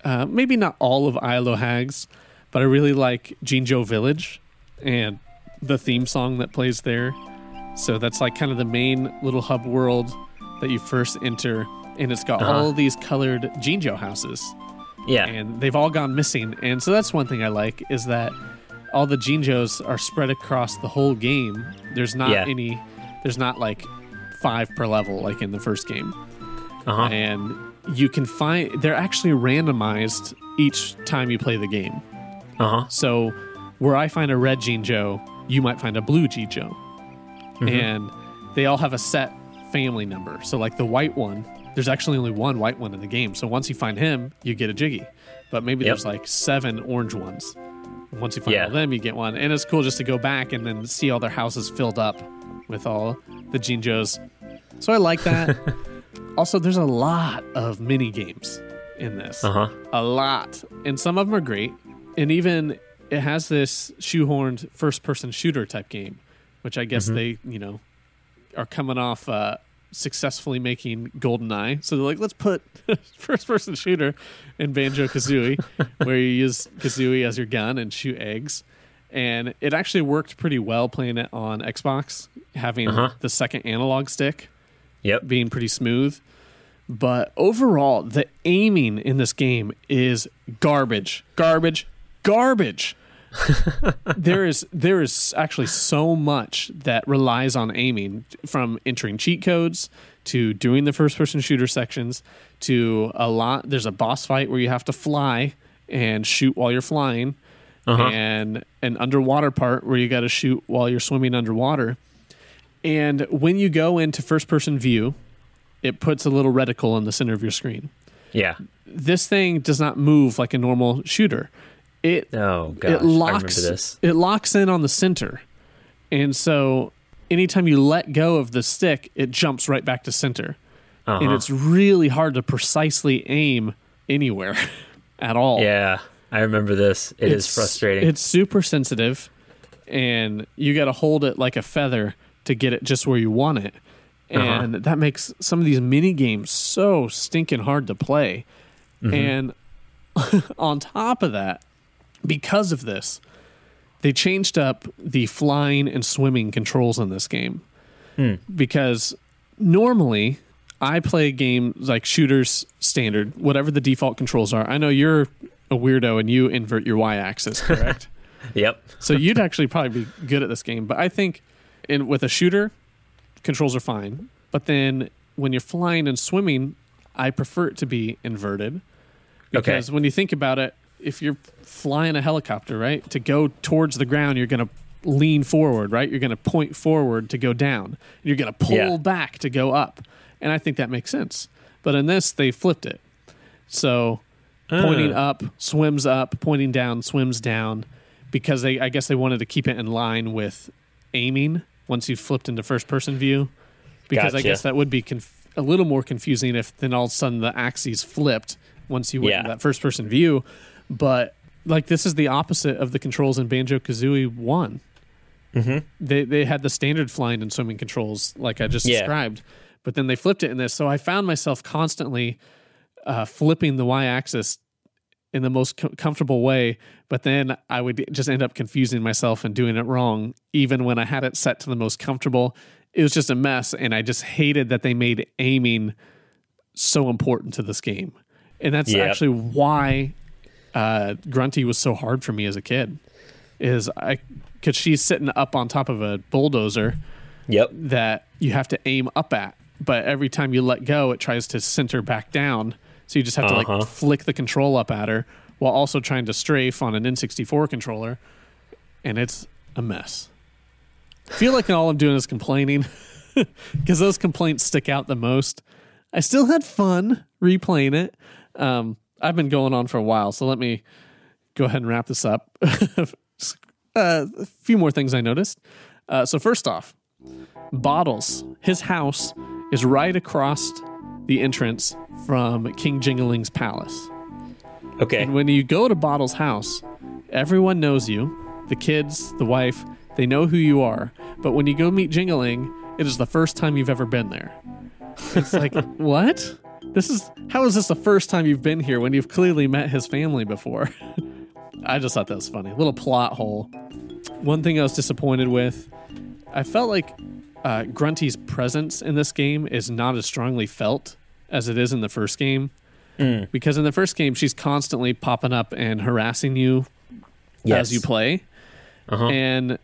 uh, maybe not all of Isle o' Hags, but I really like Jinjo Village and the theme song that plays there. So that's like kind of the main little hub world that you first enter, and it's got
Uh-huh.
all these colored Jinjo houses
yeah,
and they've all gone missing. And so that's one thing I like is that all the Jinjos are spread across the whole game. There's not
Yeah.
any, there's not like five per level like in the first game.
uh huh,
And you can find, they're actually randomized each time you play the game.
uh huh.
So where I find a red Jinjo, you might find a blue Jinjo. And they all have a set family number. So like the white one, there's actually only one white one in the game. So once you find him, you get a Jiggy. But maybe
Yep.
there's like seven orange ones. Once you find
Yeah.
all them, you get one. And it's cool just to go back and then see all their houses filled up with all the Jinjos. So I like that. [laughs] also, there's a lot of mini games in this.
Uh huh.
a lot. And some of them are great. And even it has this shoehorned first person shooter type game which i guess they you know are coming off uh successfully making goldeneye. So they're like let's put [laughs] first person shooter in banjo kazooie [laughs] where you use kazooie as your gun and shoot eggs. And it actually worked pretty well playing it on xbox having
Uh-huh.
the second analog stick
Yep.
being pretty smooth. But overall, the aiming in this game is garbage, garbage, garbage. [laughs] there is there is actually so much that relies on aiming from entering cheat codes to doing the first person shooter sections to a lot there's a boss fight where you have to fly and shoot while you're flying
Uh-huh.
and an underwater part where you got to shoot while you're swimming underwater and when you go into first person view, it puts a little reticle in the center of your screen.
Yeah.
This thing does not move like a normal shooter. It
Oh gosh,
it
I remember
locks
this.
it locks in on the center. And so anytime you let go of the stick, it jumps right back to center. And
Uh-huh.
it's really hard to precisely aim anywhere [laughs] at all.
Yeah, I remember this. It is
It's-
frustrating.
It's super sensitive, and you got to hold it like a feather to get it just where you want it.
Uh-huh.
And that makes some of these mini games so stinking hard to play.
Mm-hmm.
And [laughs] on top of that, because of this, they changed up the flying and swimming controls in this game.
Hmm.
Because normally I play games like shooters standard, whatever the default controls are. I know you're a weirdo and you invert your y axis, correct? [laughs]
yep.
so you'd actually probably be good at this game. But I think in with a shooter, controls are fine. But then when you're flying and swimming, I prefer it to be inverted.
Okay.
Because when you think about it, if you're flying a helicopter, right, to go towards the ground, you're going to lean forward, right? You're going to point forward to go down. You're going to pull
Yeah.
back to go up. And I think that makes sense. But in this, they flipped it. So pointing
Ah.
up, swims up, pointing down, swims down, because they I guess they wanted to keep it in line with aiming once you flipped into first person view. Because I guess that would be conf- a little more confusing if then all of a sudden the axes flipped once you went
Yeah.
into that first person view. But like this is the opposite of the controls in Banjo Kazooie One.
Mm-hmm.
They they had the standard flying and swimming controls like I just
Yeah.
described, but then they flipped it in this. So I found myself constantly uh, flipping the y-axis in the most co- comfortable way, but then I would just end up confusing myself and doing it wrong, even when I had it set to the most comfortable. It was just a mess, and I just hated that they made aiming so important to this game, and that's
Yep.
actually why uh, Grunty was so hard for me as a kid. Is I because she's sitting up on top of a bulldozer
Yep.
that you have to aim up at, but every time you let go, it tries to center back down. So you just have to
Uh-huh.
like flick the control up at her, while also trying to strafe on an N64 controller, and it's a mess. I feel like all I'm doing is complaining [laughs] because those complaints stick out the most. I still had fun replaying it. Um, I've been going on for a while, so let me go ahead and wrap this up. [laughs] uh, a few more things I noticed. Uh, so, first off, Bottles, his house is right across the entrance from King Jingaling's palace.
Okay.
And when you go to Bottle's house, everyone knows you. The kids, the wife, they know who you are. But when you go meet Jingling, it is the first time you've ever been there. It's like, [laughs] what? This is how is this the first time you've been here when you've clearly met his family before? [laughs] I just thought that was funny. Little plot hole. One thing I was disappointed with, I felt like uh, Grunty's presence in this game is not as strongly felt as it is in the first game. Because in the first game, she's constantly popping up and harassing you
yes.
as you play,
Uh-huh.
and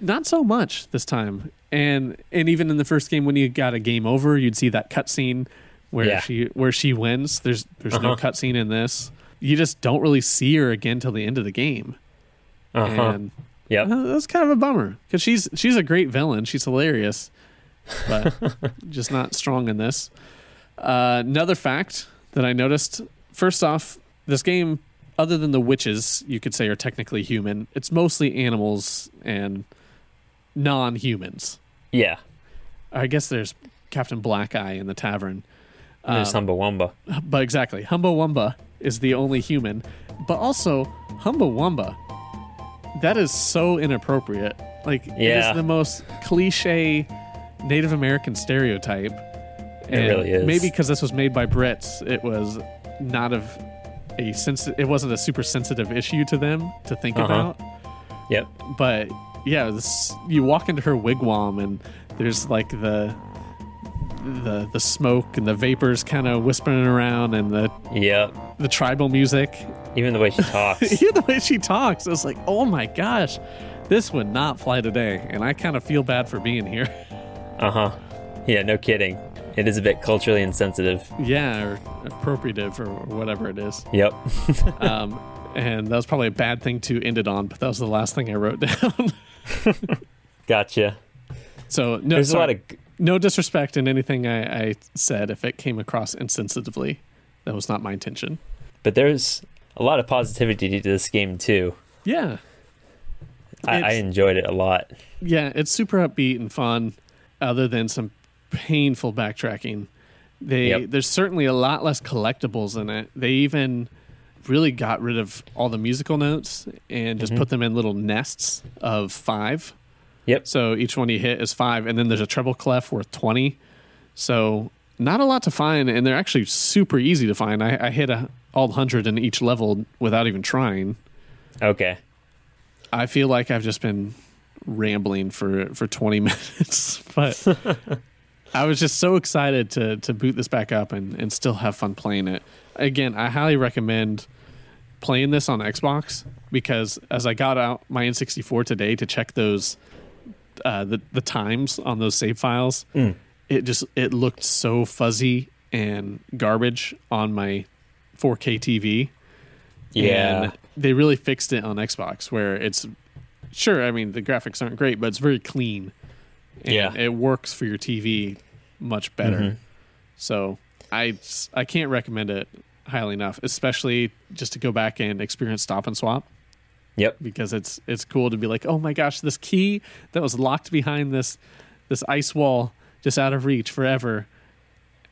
not so much this time. And and even in the first game, when you got a game over, you'd see that cutscene where
Yeah.
she where she wins. There's there's no
Uh-huh.
cutscene in this. You just don't really see her again till the end of the game,
Uh-huh.
and
Yep.
uh, that's kind of a bummer because she's she's a great villain. She's hilarious, but [laughs] just not strong in this. Uh, another fact that I noticed. First off, this game, other than the witches, you could say are technically human. It's mostly animals and non-humans.
Yeah.
I guess there's Captain Black Eye in the tavern,
And There's
Um,
Humba Wumba.
but exactly, Humba Wumba is the only human. But also, Humba Wumba, that is so inappropriate. Like, it
Yeah.
is the most cliche Native American stereotype. And
really is.
Maybe because this was made by Brits, it was not of a sense. It wasn't a super sensitive issue to them to think
Uh-huh.
about.
Yep.
But yeah, this, you walk into her wigwam and there's like the the the smoke and the vapors kind of whispering around and the
Yep.
the tribal music.
Even the way she talks. [laughs]
Even the way she talks. I was like, oh my gosh, this would not fly today, and I kind of feel bad for being here.
uh huh. Yeah, no kidding. It is a bit culturally insensitive.
yeah, or appropriative or whatever it is.
Yep. [laughs]
Um, and that was probably a bad thing to end it on, but that was the last thing I wrote [laughs] down.
gotcha.
so no,
There's a lot
sorry,
of.
no disrespect in anything I, I said. If it came across insensitively, that was not my intention.
But there's a lot of positivity to this game, too.
Yeah,
I, I enjoyed it a lot.
yeah, it's super upbeat and fun. Other than some painful backtracking, they
Yep.
there's certainly a lot less collectibles in it. They even really got rid of all the musical notes and just mm-hmm. put them in little nests of five.
Yep.
So each one you hit is five, and then there's a treble clef worth twenty. So not a lot to find, and they're actually super easy to find. I, I hit a, all hundred in each level without even trying.
Okay.
I feel like I've just been rambling for for 20 [laughs] minutes, but [laughs] I was just so excited to to boot this back up and and still have fun playing it. Again, I highly recommend playing this on Xbox because as I got out my N64 today to check those uh, the the times on those save files, it just it looked so fuzzy and garbage on my 4K TV.
Yeah.
And they really fixed it on Xbox where it's sure, I mean, the graphics aren't great, but it's very clean.
Yeah.
It works for your TV much better.
Mhm.
So I, I can't recommend it highly enough, especially just to go back and experience stop and swap
Yep.
because it's it's cool to be like, oh my gosh, this key that was locked behind this this ice wall just out of reach forever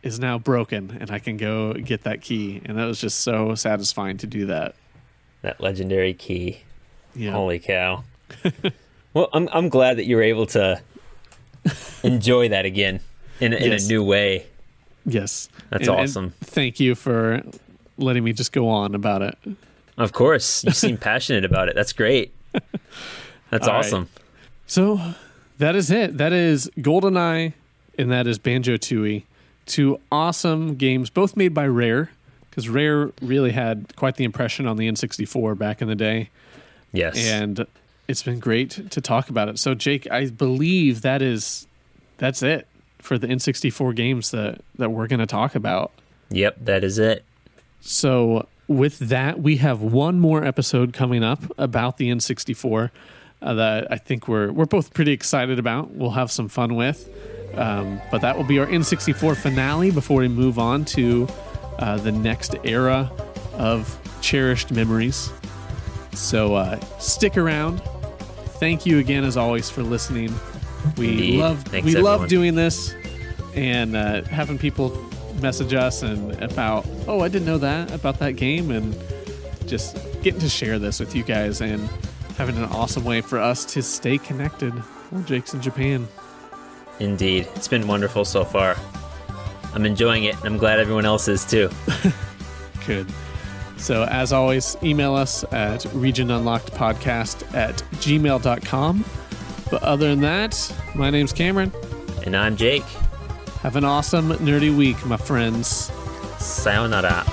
is now broken and I can go get that key. And that was just so satisfying to do that.
That legendary key.
Yeah.
Holy cow. [laughs] well, I'm I'm glad that you were able to [laughs] enjoy that again in a, in
Yes.
a new way.
Yes.
That's
And- and
awesome.
thank you for letting me just go on about it.
Of course, you seem [laughs] passionate about it. That's great. That's
All right.
awesome.
So that is it. That is GoldenEye and that is Banjo Tooie. Two awesome games, both made by Rare, because Rare really had quite the impression on the N64 back in the day.
Yes.
And it's been great to talk about it. So Jake, I believe that is that's it for the N64 games that, that we're gonna talk about.
yep, that is it.
So with that, we have one more episode coming up about the N64 uh, that I think we're we're both pretty excited about. We'll have some fun with, um, but that will be our N64 finale before we move on to uh, the next era of cherished memories. So uh, stick around. Thank you again, as always, for listening. We
Indeed.
love
Thanks,
we love doing this and uh, having people message us and about oh I didn't know that about that game and just getting to share this with you guys and having an awesome way for us to stay connected while Jake's in Japan.
Indeed. It's been wonderful so far. I'm enjoying it, and I'm glad everyone else is too. [laughs]
Good. So, as always, email us at regionunlockedpodcast at gmail.com. But other than that, my name's Cameron.
And I'm Jake.
Have an awesome, nerdy week, my friends.
Sayonara.